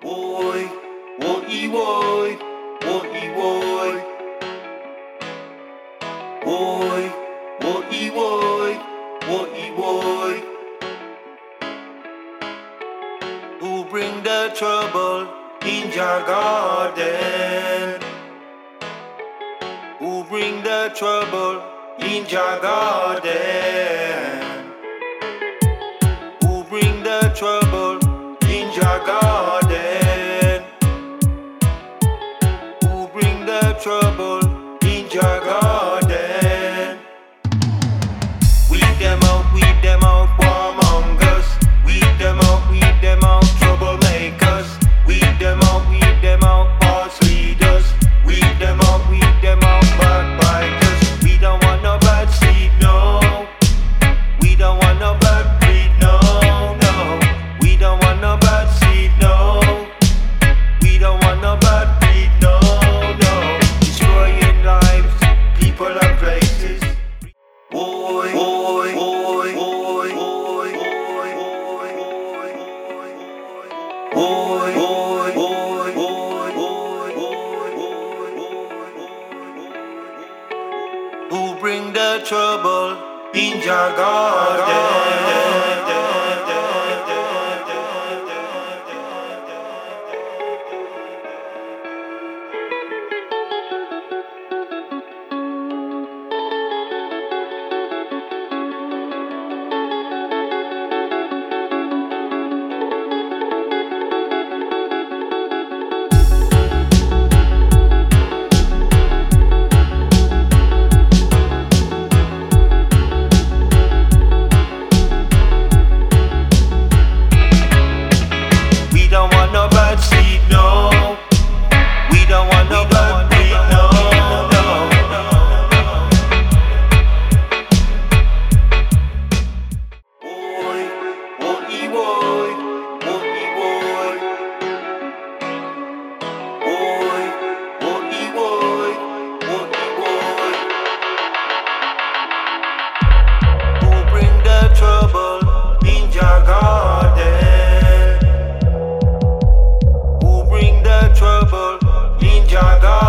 Why? Why? Why? Boy, what he Why? what he Why? Who bring the trouble in your garden? Who bring the trouble in your garden? out, weed them out. who bring the trouble in your garden. trouble. Ninja dog.